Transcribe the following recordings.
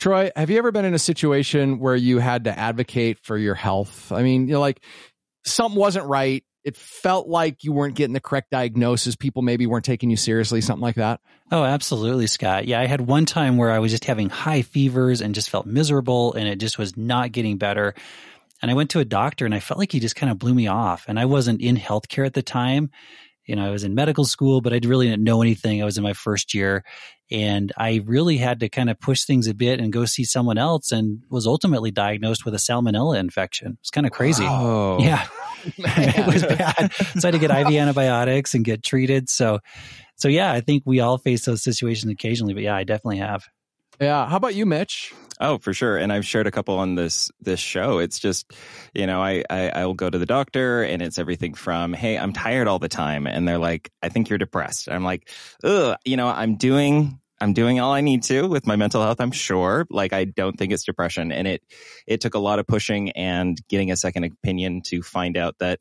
Troy, have you ever been in a situation where you had to advocate for your health? I mean, you know, like something wasn't right. It felt like you weren't getting the correct diagnosis. People maybe weren't taking you seriously, something like that. Oh, absolutely, Scott. Yeah, I had one time where I was just having high fevers and just felt miserable and it just was not getting better. And I went to a doctor and I felt like he just kind of blew me off. And I wasn't in healthcare at the time. You know, I was in medical school, but I really didn't know anything. I was in my first year and I really had to kind of push things a bit and go see someone else and was ultimately diagnosed with a salmonella infection. It's kind of crazy. Oh. Yeah. it was bad. So I had to get IV antibiotics and get treated. So, so yeah, I think we all face those situations occasionally, but yeah, I definitely have. Yeah. How about you, Mitch? Oh, for sure. And I've shared a couple on this this show. It's just, you know, I, I I will go to the doctor and it's everything from, hey, I'm tired all the time, and they're like, I think you're depressed. I'm like, ugh, you know, I'm doing I'm doing all I need to with my mental health. I'm sure. Like I don't think it's depression, and it it took a lot of pushing and getting a second opinion to find out that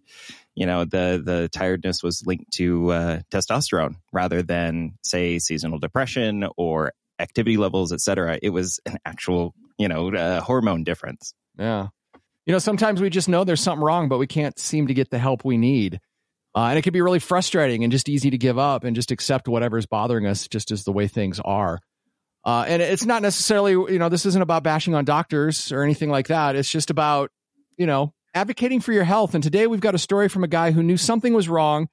you know the the tiredness was linked to uh, testosterone rather than say seasonal depression or activity levels, etc. It was an actual you know uh, hormone difference. Yeah. You know, sometimes we just know there's something wrong, but we can't seem to get the help we need. Uh, and it can be really frustrating and just easy to give up and just accept whatever's bothering us just as the way things are. Uh, and it's not necessarily, you know, this isn't about bashing on doctors or anything like that. It's just about, you know, advocating for your health. And today we've got a story from a guy who knew something was wrong,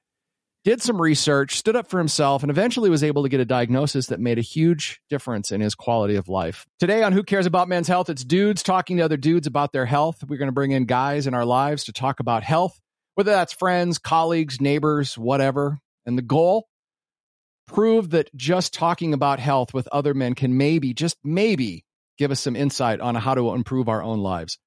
did some research, stood up for himself, and eventually was able to get a diagnosis that made a huge difference in his quality of life. Today on Who Cares About Men's Health, it's dudes talking to other dudes about their health. We're going to bring in guys in our lives to talk about health whether that's friends, colleagues, neighbors, whatever. And the goal prove that just talking about health with other men can maybe, just maybe, give us some insight on how to improve our own lives.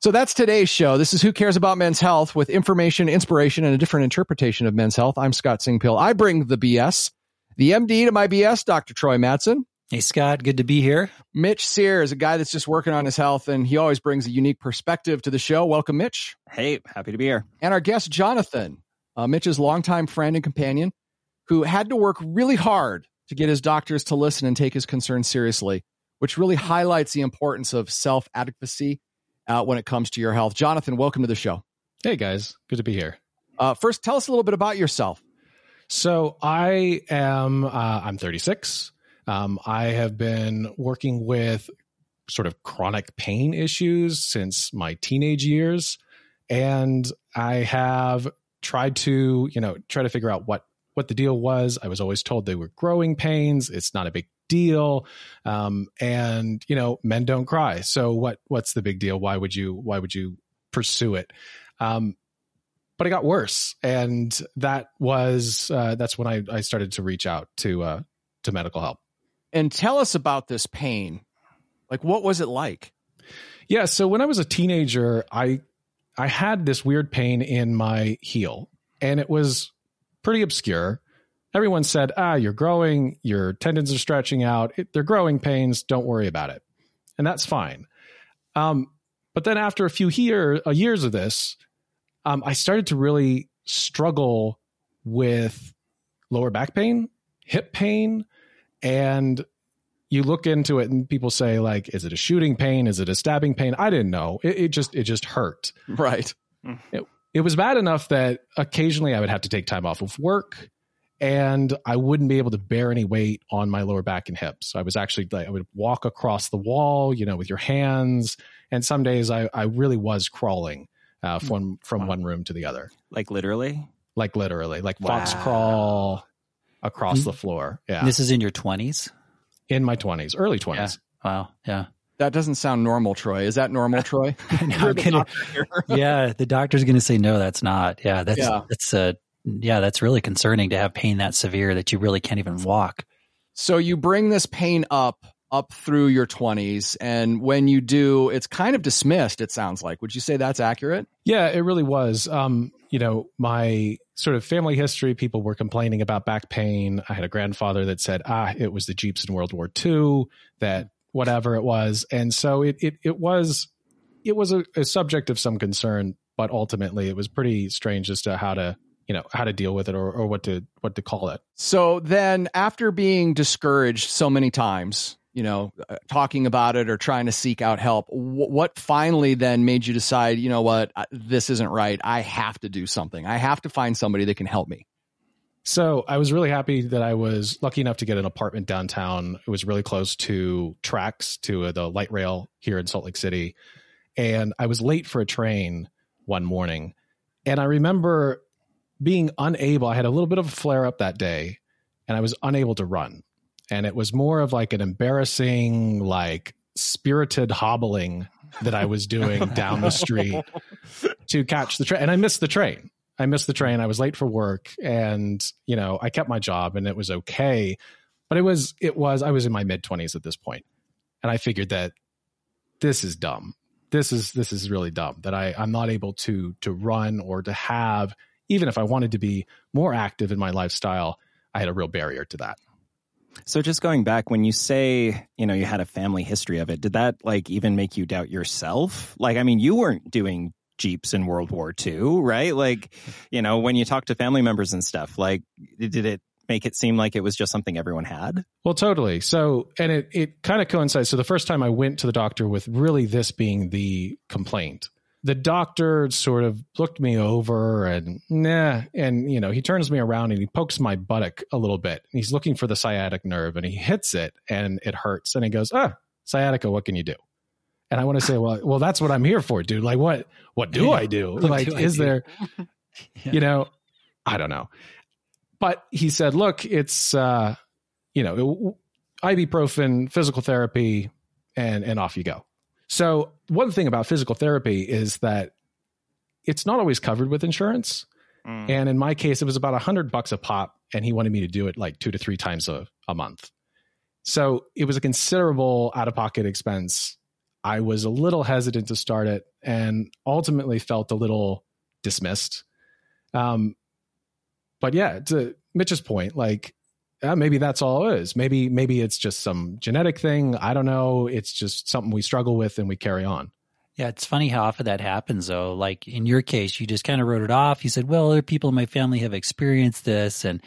So that's today's show. This is Who Cares About Men's Health with information, inspiration, and a different interpretation of men's health. I'm Scott Singpiel. I bring the BS, the MD to my BS, Dr. Troy Madsen. Hey, Scott, good to be here. Mitch Sears is a guy that's just working on his health, and he always brings a unique perspective to the show. Welcome, Mitch. Hey, happy to be here. And our guest, Jonathan, uh, Mitch's longtime friend and companion, who had to work really hard to get his doctors to listen and take his concerns seriously, which really highlights the importance of self advocacy uh, when it comes to your health. Jonathan, welcome to the show. Hey, guys. Good to be here. Uh, first, tell us a little bit about yourself. So, I am, uh, I'm 36. Um, I have been working with sort of chronic pain issues since my teenage years. And I have tried to, you know, try to figure out what what the deal was. I was always told they were growing pains. It's not a big deal. Um, and you know, men don't cry. So what what's the big deal? Why would you why would you pursue it? Um, but it got worse, and that was uh, that's when I, I started to reach out to uh, to medical help and tell us about this pain. Like, what was it like? Yeah. So when I was a teenager, I I had this weird pain in my heel, and it was pretty obscure. Everyone said, "Ah, you're growing. Your tendons are stretching out. They're growing pains. Don't worry about it," and that's fine. Um, but then after a few year, uh, years of this, um, I started to really struggle with lower back pain, hip pain, and you look into it and people say like is it a shooting pain is it a stabbing pain i didn't know it, it just it just hurt right it, it was bad enough that occasionally i would have to take time off of work and i wouldn't be able to bear any weight on my lower back and hips so i was actually like i would walk across the wall you know with your hands and some days i, I really was crawling uh, from from wow. one room to the other like literally like literally like wow. fox crawl across mm-hmm. the floor. Yeah. This is in your 20s? In my 20s, early 20s. Yeah. Wow. Yeah. That doesn't sound normal, Troy. Is that normal, Troy? no, gonna, yeah, the doctor's going to say no. That's not. Yeah, that's yeah. that's uh, yeah, that's really concerning to have pain that severe that you really can't even walk. So you bring this pain up up through your 20s and when you do it's kind of dismissed it sounds like. Would you say that's accurate? Yeah it really was. Um you know my sort of family history people were complaining about back pain. I had a grandfather that said ah it was the jeeps in world war ii that whatever it was. And so it it, it was it was a, a subject of some concern but ultimately it was pretty strange as to how to you know how to deal with it or, or what to what to call it so then after being discouraged so many times you know, uh, talking about it or trying to seek out help. W- what finally then made you decide, you know what, this isn't right. I have to do something. I have to find somebody that can help me. So I was really happy that I was lucky enough to get an apartment downtown. It was really close to tracks to uh, the light rail here in Salt Lake City. And I was late for a train one morning. And I remember being unable, I had a little bit of a flare up that day and I was unable to run. And it was more of like an embarrassing, like spirited hobbling that I was doing down the street to catch the train. And I missed the train. I missed the train. I was late for work and, you know, I kept my job and it was okay. But it was, it was, I was in my mid 20s at this point, And I figured that this is dumb. This is, this is really dumb that I, I'm not able to, to run or to have, even if I wanted to be more active in my lifestyle, I had a real barrier to that. So just going back, when you say, you know, you had a family history of it, did that like even make you doubt yourself? Like, I mean, you weren't doing jeeps in World War II, right? Like, you know, when you talk to family members and stuff, like, did it make it seem like it was just something everyone had? Well, totally. So, and it, it kind of coincides. So the first time I went to the doctor with really this being the complaint, the doctor sort of looked me over and nah, and you know, he turns me around and he pokes my buttock a little bit. He's looking for the sciatic nerve and he hits it and it hurts. And he goes, ah, sciatica, what can you do? And I want to say, well, well, that's what I'm here for, dude. Like, what, what do I do? What like, do is do? there, yeah. you know, I don't know. But he said, look, it's, uh, you know, ibuprofen, physical therapy, and and off you go. So one thing about physical therapy is that it's not always covered with insurance. Mm. And in my case, it was about a hundred bucks a pop, and he wanted me to do it like two to three times a, a month. So it was a considerable out of pocket expense I was a little hesitant to start it and ultimately felt a little dismissed. Um, but yeah, to Mitch's point, like uh, maybe that's all it is. Maybe maybe it's just some genetic thing. I don't know. It's just something we struggle with and we carry on. Yeah, it's funny how often that happens though. Like in your case, you just kind of wrote it off. You said, "Well, other people in my family have experienced this and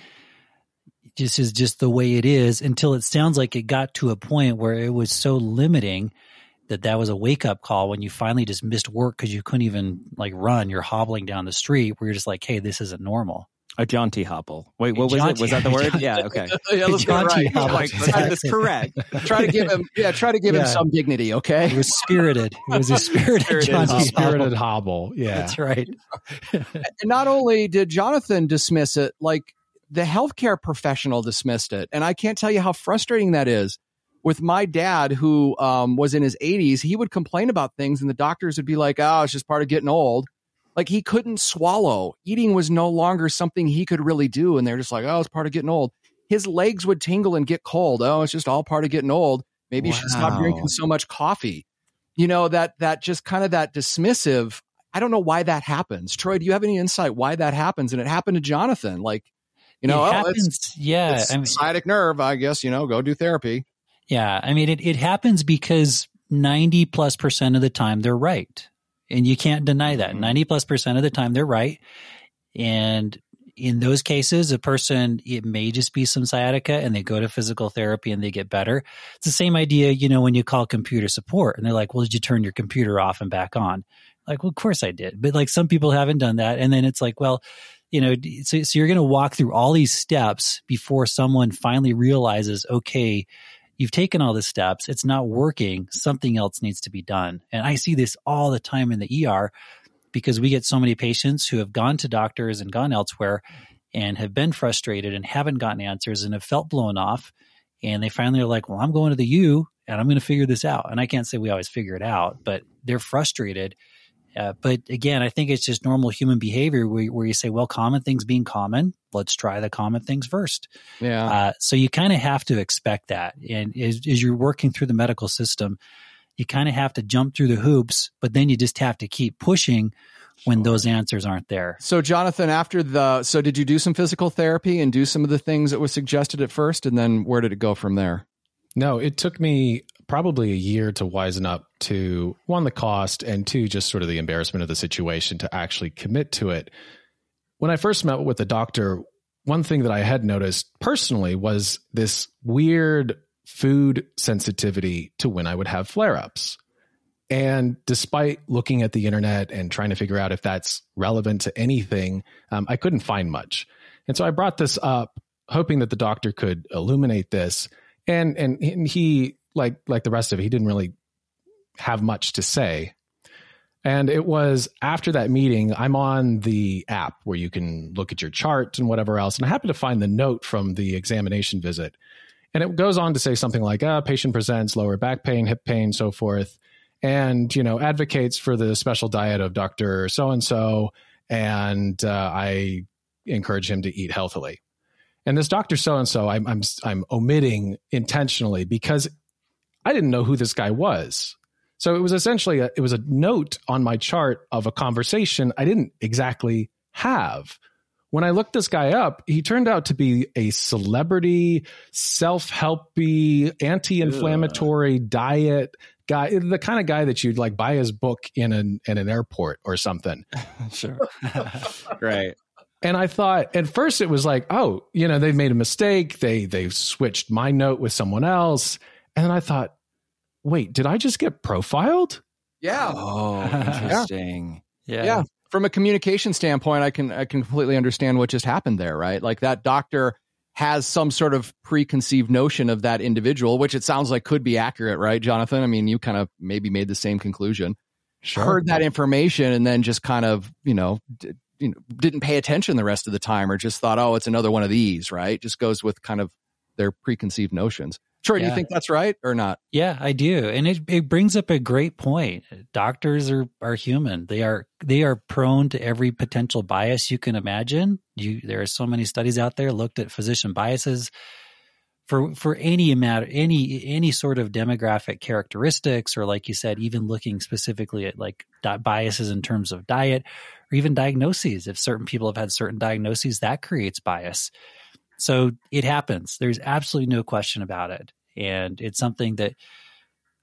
this is just the way it is." Until it sounds like it got to a point where it was so limiting that that was a wake up call when you finally just missed work because you couldn't even like run. You're hobbling down the street where you're just like, hey, this isn't normal. A jaunty hobble. Wait, what was it? Was that the word? Yeah, okay. yeah, let's get right. Hobble, like, exactly. correct. try to give him, yeah, try to give yeah. him some dignity. Okay, it was spirited. It was a spirited, spirited jaunty hobble. spirited hobble. Yeah, that's right. and not only did Jonathan dismiss it, like the healthcare professional dismissed it, and I can't tell you how frustrating that is with my dad who um, was in his 80s he would complain about things and the doctors would be like oh it's just part of getting old like he couldn't swallow eating was no longer something he could really do and they're just like oh it's part of getting old his legs would tingle and get cold oh it's just all part of getting old maybe wow. you should stop drinking so much coffee you know that that just kind of that dismissive i don't know why that happens troy do you have any insight why that happens and it happened to jonathan like you know, it oh, happens, it's, yeah, it's I mean, sciatic nerve. I guess you know, go do therapy. Yeah. I mean, it, it happens because 90 plus percent of the time they're right. And you can't deny that. Mm-hmm. 90 plus percent of the time they're right. And in those cases, a person, it may just be some sciatica and they go to physical therapy and they get better. It's the same idea, you know, when you call computer support and they're like, well, did you turn your computer off and back on? Like, well, of course I did. But like some people haven't done that. And then it's like, well, you know, so, so you're going to walk through all these steps before someone finally realizes, okay, you've taken all the steps, it's not working, something else needs to be done. And I see this all the time in the ER because we get so many patients who have gone to doctors and gone elsewhere and have been frustrated and haven't gotten answers and have felt blown off. And they finally are like, well, I'm going to the U and I'm going to figure this out. And I can't say we always figure it out, but they're frustrated uh, but again, I think it's just normal human behavior where, where, you say, well, common things being common, let's try the common things first. Yeah. Uh, so you kind of have to expect that. And as, as you're working through the medical system, you kind of have to jump through the hoops, but then you just have to keep pushing when those answers aren't there. So, Jonathan, after the, so did you do some physical therapy and do some of the things that was suggested at first? And then where did it go from there? No, it took me probably a year to wisen up to one, the cost, and two, just sort of the embarrassment of the situation to actually commit to it. When I first met with the doctor, one thing that I had noticed personally was this weird food sensitivity to when I would have flare ups. And despite looking at the internet and trying to figure out if that's relevant to anything, um, I couldn't find much. And so I brought this up, hoping that the doctor could illuminate this. And, and he, like like the rest of it, he didn't really have much to say. And it was after that meeting, I'm on the app where you can look at your chart and whatever else. And I happened to find the note from the examination visit. And it goes on to say something like, ah, patient presents lower back pain, hip pain, so forth. And, you know, advocates for the special diet of Dr. So and so. And uh, I encourage him to eat healthily. And this Dr. So and so, I'm I'm omitting intentionally because I didn't know who this guy was. So it was essentially a, it was a note on my chart of a conversation I didn't exactly have. When I looked this guy up, he turned out to be a celebrity, self-helpy, anti-inflammatory Ugh. diet guy, the kind of guy that you'd like buy his book in an in an airport or something. sure. right. And I thought at first it was like, oh, you know, they've made a mistake. They they switched my note with someone else. And then I thought, wait, did I just get profiled? Yeah. Oh, interesting. yeah. yeah. From a communication standpoint, I can I can completely understand what just happened there, right? Like that doctor has some sort of preconceived notion of that individual, which it sounds like could be accurate, right, Jonathan? I mean, you kind of maybe made the same conclusion. Sure. Heard that information and then just kind of, you know, d- you know, didn't pay attention the rest of the time or just thought, oh, it's another one of these, right? Just goes with kind of their preconceived notions. Troy, yeah. do you think that's right or not? Yeah, I do. And it, it brings up a great point. Doctors are, are human. They are they are prone to every potential bias you can imagine. You there are so many studies out there looked at physician biases for for any matter any any sort of demographic characteristics or like you said even looking specifically at like biases in terms of diet or even diagnoses if certain people have had certain diagnoses that creates bias so it happens. There's absolutely no question about it. And it's something that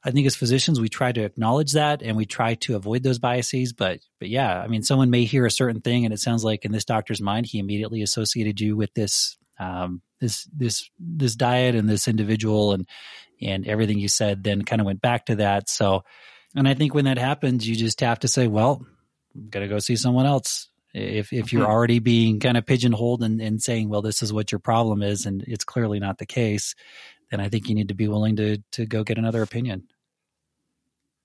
I think as physicians, we try to acknowledge that and we try to avoid those biases. But, but yeah, I mean, someone may hear a certain thing and it sounds like in this doctor's mind, he immediately associated you with this, um, this, this, this diet and this individual and, and everything you said then kind of went back to that. So, and I think when that happens, you just have to say, well, I'm going to go see someone else. If if you're mm-hmm. already being kind of pigeonholed and, and saying, well, this is what your problem is, and it's clearly not the case, then I think you need to be willing to to go get another opinion.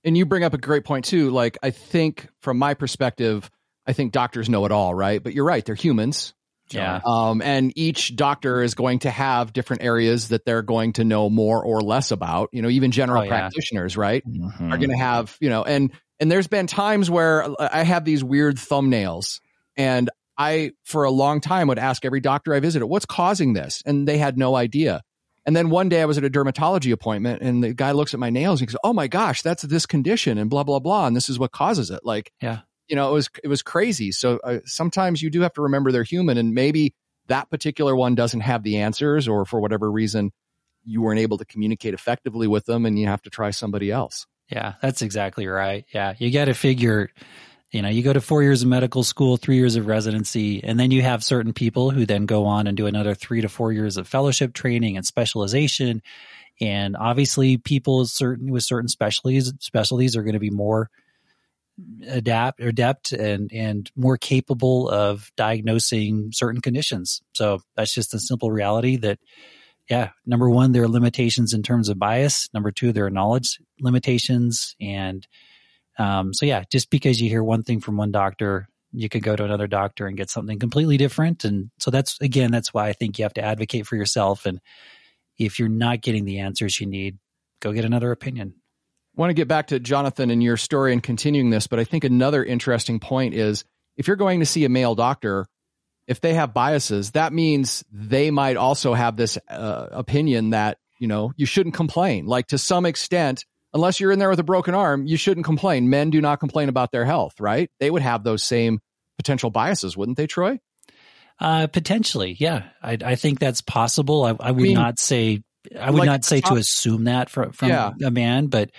And you bring up a great point too. Like I think from my perspective, I think doctors know it all, right? But you're right, they're humans. Yeah. Um, and each doctor is going to have different areas that they're going to know more or less about. You know, even general oh, practitioners, right, mm-hmm. are going to have, you know, and and there's been times where I have these weird thumbnails and I, for a long time, would ask every doctor I visited, what's causing this? And they had no idea. And then one day I was at a dermatology appointment and the guy looks at my nails and he goes, Oh my gosh, that's this condition and blah, blah, blah. And this is what causes it. Like, yeah, you know, it was, it was crazy. So uh, sometimes you do have to remember they're human and maybe that particular one doesn't have the answers or for whatever reason you weren't able to communicate effectively with them and you have to try somebody else. Yeah, that's exactly right. Yeah. You got to figure you know, you go to four years of medical school, three years of residency, and then you have certain people who then go on and do another three to four years of fellowship training and specialization. And obviously, people certain with certain specialties specialties are going to be more adapt adept and and more capable of diagnosing certain conditions. So that's just a simple reality that yeah, number one, there are limitations in terms of bias. Number two, there are knowledge limitations and um, so yeah, just because you hear one thing from one doctor, you could go to another doctor and get something completely different. And so that's again, that's why I think you have to advocate for yourself. And if you're not getting the answers you need, go get another opinion. I want to get back to Jonathan and your story and continuing this, but I think another interesting point is if you're going to see a male doctor, if they have biases, that means they might also have this uh, opinion that you know you shouldn't complain. Like to some extent, unless you're in there with a broken arm, you shouldn't complain. Men do not complain about their health, right? They would have those same potential biases, wouldn't they, Troy? Uh, potentially, yeah. I, I think that's possible. I, I would I mean, not say I would like not say top, to assume that from, from yeah. a man, but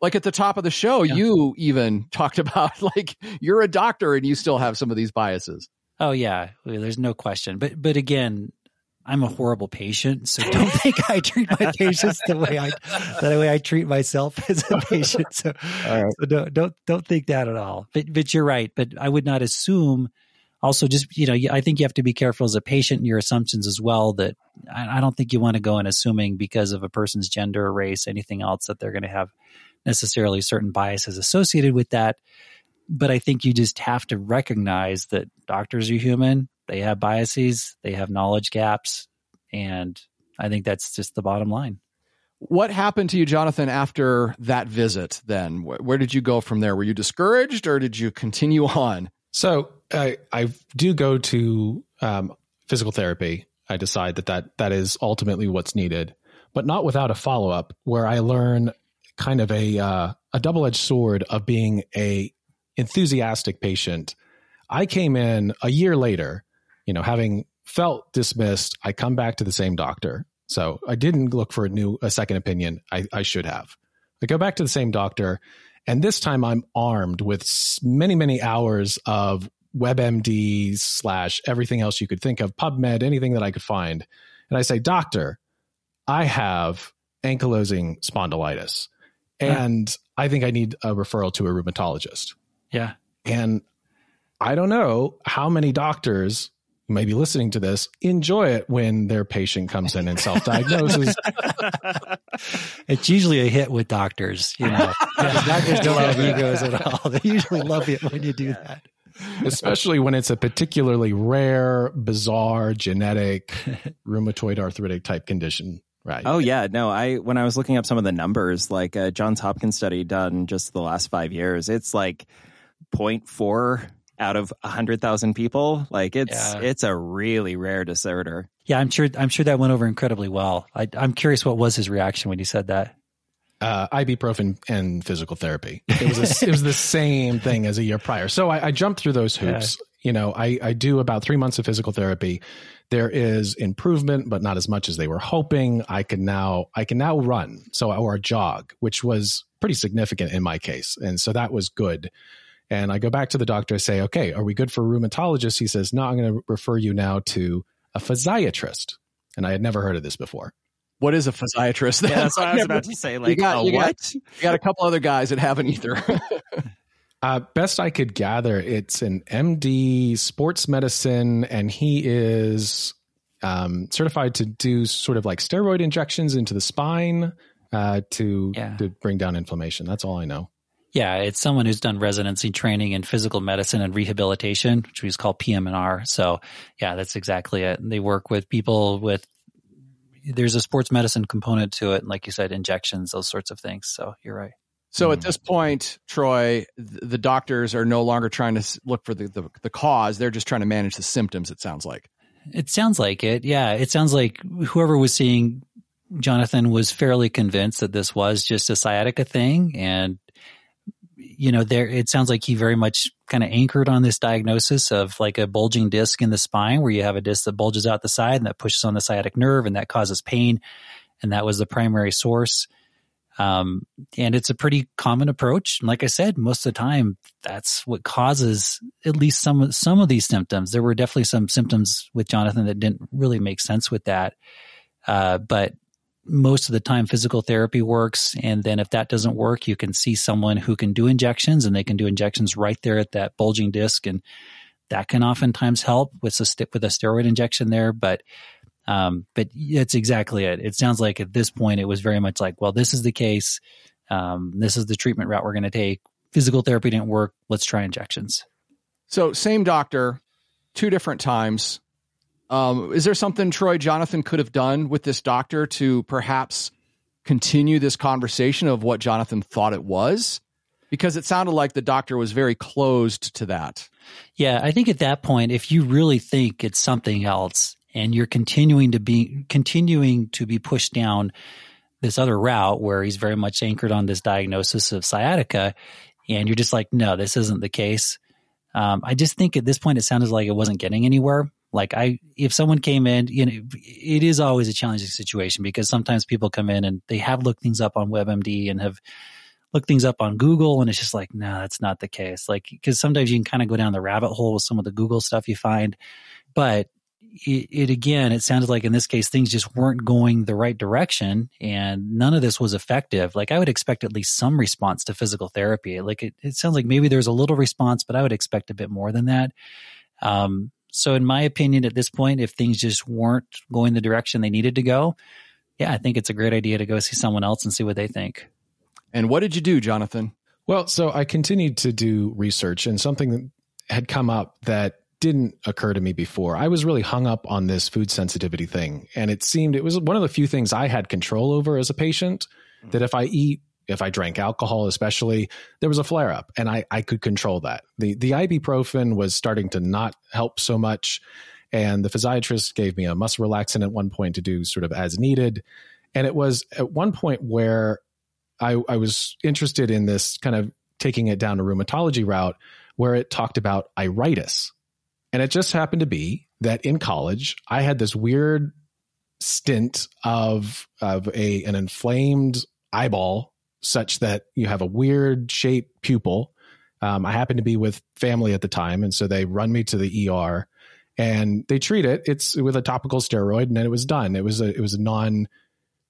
like at the top of the show, yeah. you even talked about like you're a doctor and you still have some of these biases. Oh yeah, there's no question. But but again, I'm a horrible patient, so don't think I treat my patients the way I the way I treat myself as a patient. So, right. so don't don't don't think that at all. But but you're right. But I would not assume. Also, just you know, I think you have to be careful as a patient in your assumptions as well. That I, I don't think you want to go in assuming because of a person's gender, race, anything else that they're going to have necessarily certain biases associated with that. But I think you just have to recognize that doctors are human they have biases, they have knowledge gaps, and I think that's just the bottom line. What happened to you, Jonathan, after that visit then? Where did you go from there? Were you discouraged or did you continue on? So I, I do go to um, physical therapy. I decide that, that that is ultimately what's needed, but not without a follow up where I learn kind of a uh, a double edged sword of being a enthusiastic patient. I came in a year later you know, having felt dismissed, I come back to the same doctor. So I didn't look for a new, a second opinion. I, I should have. I go back to the same doctor, and this time I'm armed with many, many hours of WebMD slash everything else you could think of, PubMed, anything that I could find. And I say, Doctor, I have ankylosing spondylitis, and yeah. I think I need a referral to a rheumatologist. Yeah. And I don't know how many doctors may be listening to this enjoy it when their patient comes in and self-diagnoses. it's usually a hit with doctors, you know. doctors don't have egos at all. They usually love it when you do that. Especially when it's a particularly rare, bizarre, genetic rheumatoid arthritic type condition. Right. Oh yeah, no. I when I was looking up some of the numbers, like a Johns Hopkins study done just the last five years, it's like 0.4 out of a hundred thousand people. Like it's yeah. it's a really rare disorder. Yeah, I'm sure I'm sure that went over incredibly well. I, am curious what was his reaction when he said that. Uh, ibuprofen and physical therapy. It was a, it was the same thing as a year prior. So I, I jumped through those hoops. Yeah. You know, I, I do about three months of physical therapy. There is improvement, but not as much as they were hoping. I can now I can now run so or jog, which was pretty significant in my case, and so that was good. And I go back to the doctor and say, okay, are we good for a rheumatologist? He says, no, I'm going to refer you now to a physiatrist. And I had never heard of this before. What is a physiatrist? Yeah, that's what I was about to say. Like, you got, you what? Got, you got a couple other guys that haven't either. uh, best I could gather, it's an MD sports medicine, and he is um, certified to do sort of like steroid injections into the spine uh, to yeah. to bring down inflammation. That's all I know. Yeah, it's someone who's done residency training in physical medicine and rehabilitation, which we call PM&R. So, yeah, that's exactly it. They work with people with there's a sports medicine component to it, and like you said, injections, those sorts of things. So, you're right. So at hmm. this point, Troy, the doctors are no longer trying to look for the, the, the cause; they're just trying to manage the symptoms. It sounds like. It sounds like it. Yeah, it sounds like whoever was seeing Jonathan was fairly convinced that this was just a sciatica thing, and you know, there it sounds like he very much kind of anchored on this diagnosis of like a bulging disc in the spine, where you have a disc that bulges out the side and that pushes on the sciatic nerve, and that causes pain, and that was the primary source. Um, and it's a pretty common approach. Like I said, most of the time, that's what causes at least some some of these symptoms. There were definitely some symptoms with Jonathan that didn't really make sense with that. Uh, but most of the time physical therapy works. And then if that doesn't work you can see someone who can do injections and they can do injections right there at that bulging disc. And that can oftentimes help with a with a steroid injection there. But um, but it's exactly it. It sounds like at this point it was very much like well this is the case. Um, this is the treatment route we're going to take. Physical therapy didn't work. Let's try injections. So same doctor two different times um, is there something Troy Jonathan could have done with this doctor to perhaps continue this conversation of what Jonathan thought it was? Because it sounded like the doctor was very closed to that. Yeah, I think at that point, if you really think it's something else and you're continuing to be continuing to be pushed down this other route where he's very much anchored on this diagnosis of sciatica, and you're just like, no, this isn't the case. Um, I just think at this point it sounded like it wasn't getting anywhere. Like I, if someone came in, you know, it is always a challenging situation because sometimes people come in and they have looked things up on WebMD and have looked things up on Google, and it's just like, no, that's not the case. Like because sometimes you can kind of go down the rabbit hole with some of the Google stuff you find, but it, it, again, it sounded like in this case things just weren't going the right direction, and none of this was effective. Like I would expect at least some response to physical therapy. Like it, it sounds like maybe there's a little response, but I would expect a bit more than that. Um, so, in my opinion, at this point, if things just weren't going the direction they needed to go, yeah, I think it's a great idea to go see someone else and see what they think. And what did you do, Jonathan? Well, so I continued to do research, and something had come up that didn't occur to me before. I was really hung up on this food sensitivity thing. And it seemed it was one of the few things I had control over as a patient that if I eat, if I drank alcohol, especially, there was a flare up and I, I could control that. The, the ibuprofen was starting to not help so much. And the physiatrist gave me a muscle relaxant at one point to do sort of as needed. And it was at one point where I, I was interested in this kind of taking it down a rheumatology route where it talked about iritis and it just happened to be that in college, I had this weird stint of of a an inflamed eyeball such that you have a weird shaped pupil. Um, I happened to be with family at the time, and so they run me to the ER, and they treat it. It's with a topical steroid, and then it was done. It was a it was a non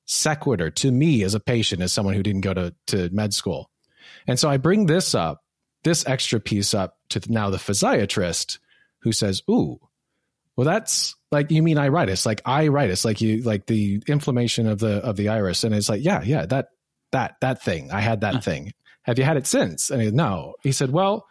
sequitur to me as a patient, as someone who didn't go to to med school, and so I bring this up, this extra piece up to now the physiatrist, who says, "Ooh, well, that's like you mean iritis, like iritis, like you like the inflammation of the of the iris." And it's like, yeah, yeah, that that that thing. I had that huh. thing. Have you had it since? And he, no. He said, well,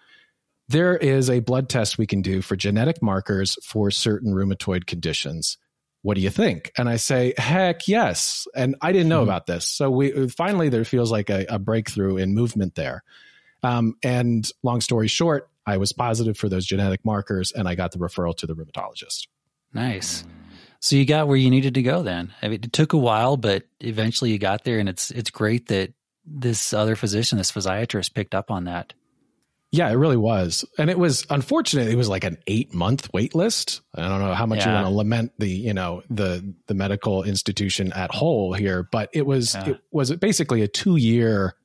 there is a blood test we can do for genetic markers for certain rheumatoid conditions. What do you think? And I say, heck yes. And I didn't know mm-hmm. about this. So we finally there feels like a, a breakthrough in movement there. Um, and long story short, I was positive for those genetic markers and I got the referral to the rheumatologist. Nice. So you got where you needed to go then. I mean, it took a while, but eventually you got there and it's it's great that this other physician, this physiatrist picked up on that. Yeah, it really was. And it was unfortunate. It was like an eight month wait list. I don't know how much yeah. you want to lament the, you know, the the medical institution at whole here, but it was yeah. it was basically a two year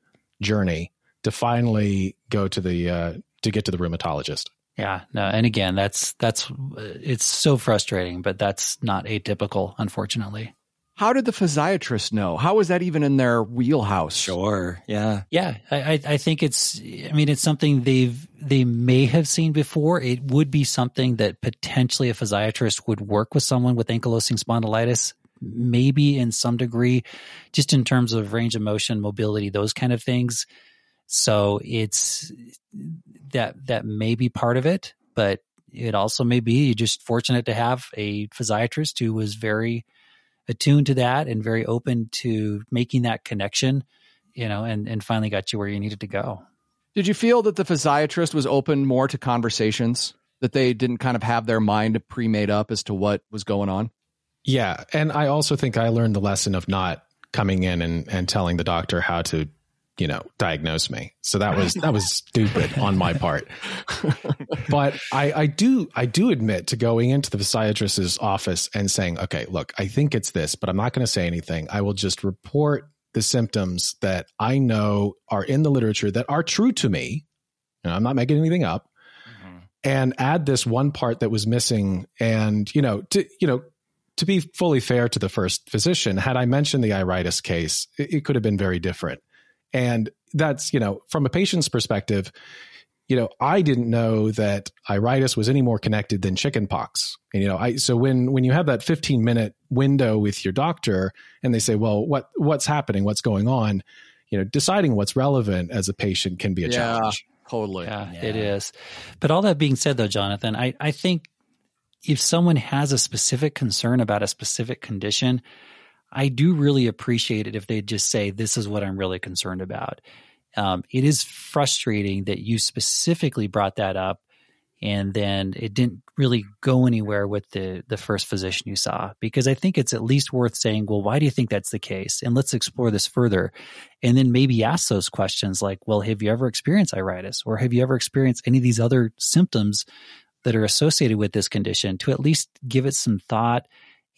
journey to finally go to the uh, to get to the rheumatologist. Yeah, no, and again, that's that's it's so frustrating, but that's not atypical, unfortunately. How did the physiatrist know? How was that even in their wheelhouse? Sure. Yeah. Yeah. I, I think it's, I mean, it's something they've, they may have seen before. It would be something that potentially a physiatrist would work with someone with ankylosing spondylitis, maybe in some degree, just in terms of range of motion, mobility, those kind of things. So it's that that may be part of it, but it also may be you're just fortunate to have a physiatrist who was very attuned to that and very open to making that connection, you know, and and finally got you where you needed to go. Did you feel that the physiatrist was open more to conversations? That they didn't kind of have their mind pre made up as to what was going on? Yeah. And I also think I learned the lesson of not coming in and, and telling the doctor how to you know, diagnose me. So that was that was stupid on my part. but I, I do I do admit to going into the physiatrist's office and saying, okay, look, I think it's this, but I'm not going to say anything. I will just report the symptoms that I know are in the literature that are true to me. And I'm not making anything up. Mm-hmm. And add this one part that was missing. And, you know, to you know, to be fully fair to the first physician, had I mentioned the iritis case, it, it could have been very different and that's, you know, from a patient's perspective, you know, I didn't know that iritis was any more connected than chickenpox. And you know, I so when when you have that 15 minute window with your doctor and they say, "Well, what what's happening? What's going on?" You know, deciding what's relevant as a patient can be a yeah, challenge. Totally. Yeah, yeah, it is. But all that being said though, Jonathan, I I think if someone has a specific concern about a specific condition, I do really appreciate it if they just say, this is what I'm really concerned about. Um, it is frustrating that you specifically brought that up and then it didn't really go anywhere with the the first physician you saw because i think it's at least worth saying well why do you think that's the case? And let's explore this further. And then maybe ask those questions like well have you ever experienced iritis? Or have you ever experienced any of these other symptoms that are associated with this condition? To at least give it some thought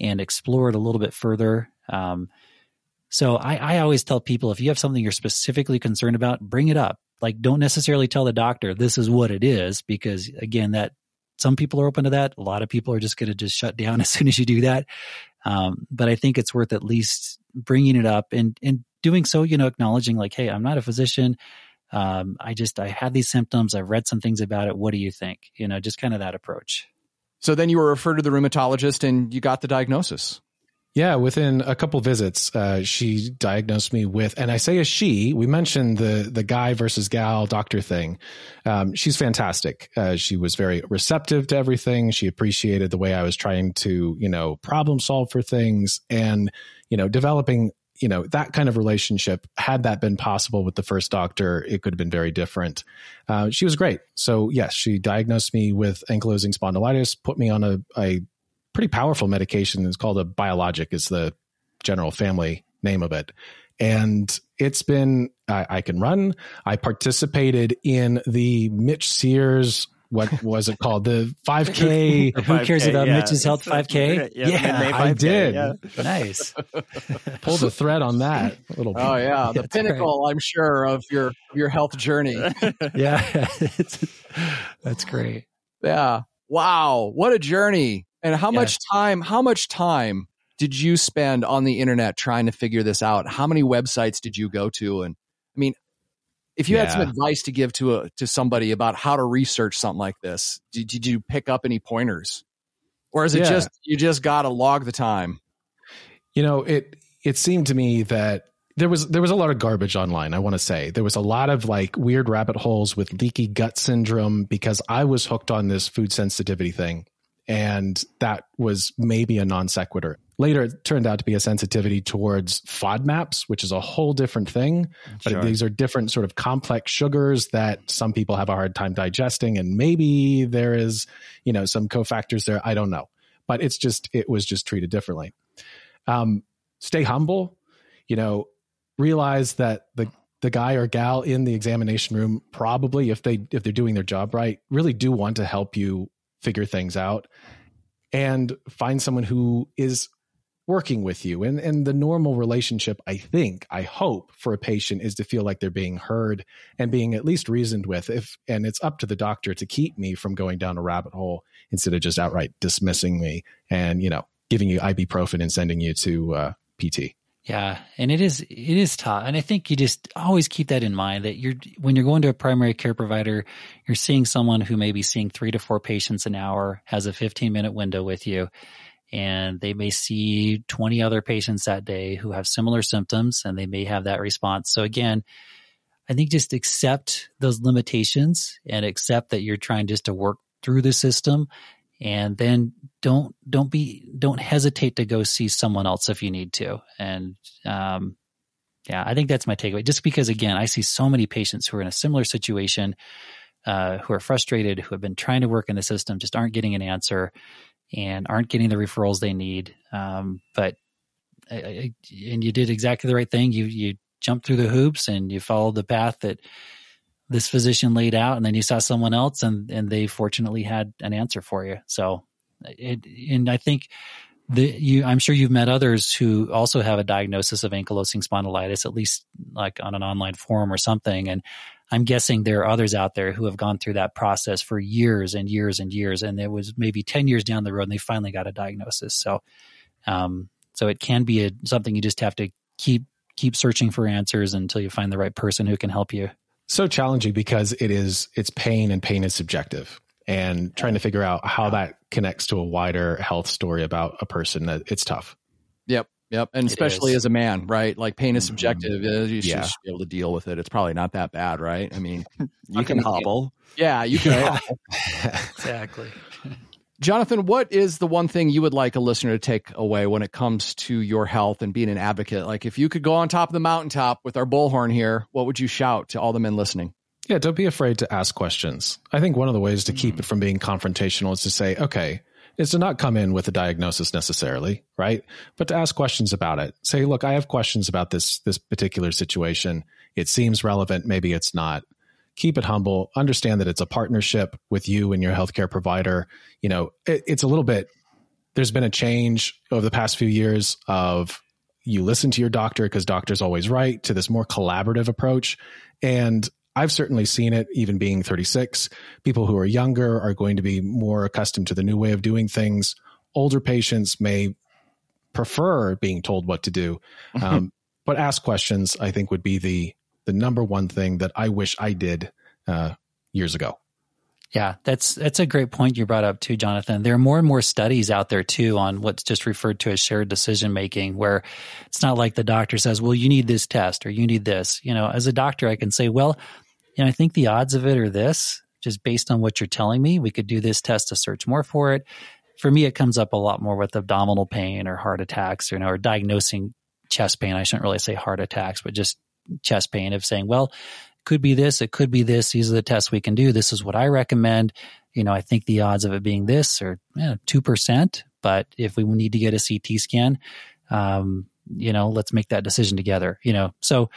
and explore it a little bit further um, so I, I always tell people if you have something you're specifically concerned about, bring it up. Like, don't necessarily tell the doctor this is what it is, because again, that some people are open to that. A lot of people are just going to just shut down as soon as you do that. Um, but I think it's worth at least bringing it up and, and doing so, you know, acknowledging like, Hey, I'm not a physician. Um, I just, I had these symptoms. I've read some things about it. What do you think? You know, just kind of that approach. So then you were referred to the rheumatologist and you got the diagnosis. Yeah, within a couple visits, uh, she diagnosed me with, and I say a she. We mentioned the the guy versus gal doctor thing. Um, she's fantastic. Uh, she was very receptive to everything. She appreciated the way I was trying to, you know, problem solve for things, and you know, developing, you know, that kind of relationship. Had that been possible with the first doctor, it could have been very different. Uh, she was great. So yes, she diagnosed me with ankylosing spondylitis, put me on a, a pretty powerful medication. It's called a biologic, is the general family name of it. And it's been, I, I can run. I participated in the Mitch Sears what was it called? The 5K. Who cares about yeah. Mitch's Health 5K? Yeah, yeah I did. Yeah. Nice. Pull the thread on that. little. Oh yeah, the pinnacle, great. I'm sure, of your your health journey. yeah, that's great. Yeah. Wow, what a journey! And how much time, how much time did you spend on the internet trying to figure this out? How many websites did you go to? And I mean, if you yeah. had some advice to give to a, to somebody about how to research something like this, did, did you pick up any pointers? Or is it yeah. just you just got to log the time? You know, it it seemed to me that there was there was a lot of garbage online i want to say there was a lot of like weird rabbit holes with leaky gut syndrome because i was hooked on this food sensitivity thing and that was maybe a non sequitur. Later, it turned out to be a sensitivity towards FODMAPs, which is a whole different thing. But sure. these are different sort of complex sugars that some people have a hard time digesting, and maybe there is, you know, some cofactors there. I don't know, but it's just it was just treated differently. Um, stay humble, you know, realize that the the guy or gal in the examination room probably if they if they're doing their job right really do want to help you figure things out and find someone who is working with you. And and the normal relationship i think i hope for a patient is to feel like they're being heard and being at least reasoned with if and it's up to the doctor to keep me from going down a rabbit hole instead of just outright dismissing me and you know giving you ibuprofen and sending you to uh, pt yeah, and it is it is tough, and I think you just always keep that in mind that you're when you're going to a primary care provider, you're seeing someone who may be seeing three to four patients an hour, has a 15 minute window with you, and they may see 20 other patients that day who have similar symptoms, and they may have that response. So again, I think just accept those limitations and accept that you're trying just to work through the system and then don't don't be don't hesitate to go see someone else if you need to. And um, yeah i think that's my takeaway. Just because again i see so many patients who are in a similar situation uh, who are frustrated who have been trying to work in the system just aren't getting an answer and aren't getting the referrals they need. Um, but I, I, and you did exactly the right thing. You you jumped through the hoops and you followed the path that this physician laid out and then you saw someone else and and they fortunately had an answer for you. So it and i think the you i'm sure you've met others who also have a diagnosis of ankylosing spondylitis at least like on an online forum or something. And i'm guessing there are others out there who have gone through that process for years and years and years. And it was maybe 10 years down the road and they finally got a diagnosis. So um so it can be a, something you just have to keep keep searching for answers until you find the right person who can help you so challenging because it is it's pain and pain is subjective. And trying to figure out how that connects to a wider health story about a person that it's tough. Yep yep. And especially as a man right? Like pain is mm-hmm. subjective. Mm-hmm. you should yeah. be able to deal with it. It's probably not that bad right? I mean you can hobble. Yeah you can yeah. exactly Jonathan, what is the one thing you would like a listener to take away when it comes to your health and being an advocate? Like, if you could go on top of the mountaintop with our bullhorn here, what would you shout to all the men listening? Yeah, don't be afraid to ask questions. I think one of the ways to keep hmm. it from being confrontational is to say, okay, is to not come in with a diagnosis necessarily, right? But to ask questions about it. Say, look, I have questions about this this particular situation. It seems relevant, maybe it's not keep it humble, understand that it's a partnership with you and your healthcare provider. You know, it, it's a little bit, there's been a change over the past few years of you listen to your doctor because doctor's always right to this more collaborative approach. And I've certainly seen it, even being 36. People who are younger are going to be more accustomed to the new way of doing things. Older patients may prefer being told what to do. Um, but ask questions, I think, would be the the number one thing that I wish I did uh, years ago. Yeah, that's that's a great point you brought up too, Jonathan. There are more and more studies out there too on what's just referred to as shared decision making, where it's not like the doctor says, "Well, you need this test or you need this." You know, as a doctor, I can say, "Well, you know, I think the odds of it are this, just based on what you're telling me. We could do this test to search more for it." For me, it comes up a lot more with abdominal pain or heart attacks, or, you know, or diagnosing chest pain. I shouldn't really say heart attacks, but just chest pain of saying, well, could be this, it could be this. These are the tests we can do. This is what I recommend. You know, I think the odds of it being this are two percent. But if we need to get a CT scan, um, you know, let's make that decision together. You know, so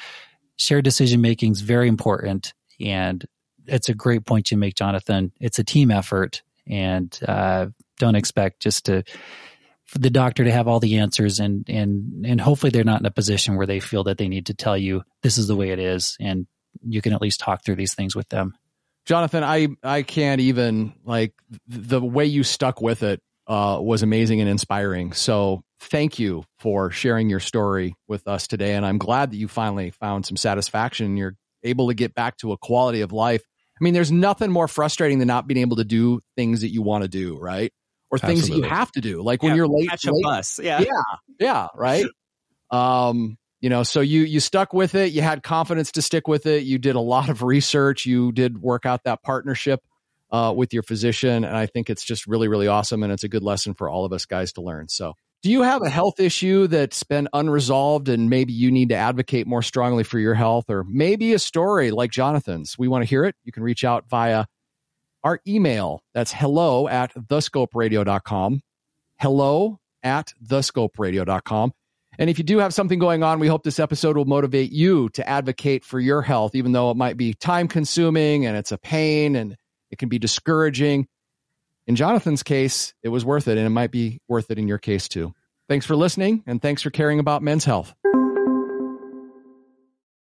shared decision making is very important, and it's a great point you make, Jonathan. It's a team effort, and uh, don't expect just to the doctor to have all the answers and and and hopefully they're not in a position where they feel that they need to tell you this is the way it is and you can at least talk through these things with them. Jonathan i i can't even like the way you stuck with it uh, was amazing and inspiring. So thank you for sharing your story with us today and i'm glad that you finally found some satisfaction and you're able to get back to a quality of life. I mean there's nothing more frustrating than not being able to do things that you want to do right or things Absolutely. that you have to do. Like when yeah, you're late, catch a late, bus. Yeah. Yeah. Yeah. Right. um, you know, so you, you stuck with it. You had confidence to stick with it. You did a lot of research. You did work out that partnership, uh, with your physician. And I think it's just really, really awesome. And it's a good lesson for all of us guys to learn. So do you have a health issue that's been unresolved and maybe you need to advocate more strongly for your health or maybe a story like Jonathan's? We want to hear it. You can reach out via our email. That's hello at thescoperadio.com. Hello at thescoperadio.com. And if you do have something going on, we hope this episode will motivate you to advocate for your health, even though it might be time consuming and it's a pain and it can be discouraging. In Jonathan's case, it was worth it, and it might be worth it in your case too. Thanks for listening, and thanks for caring about men's health.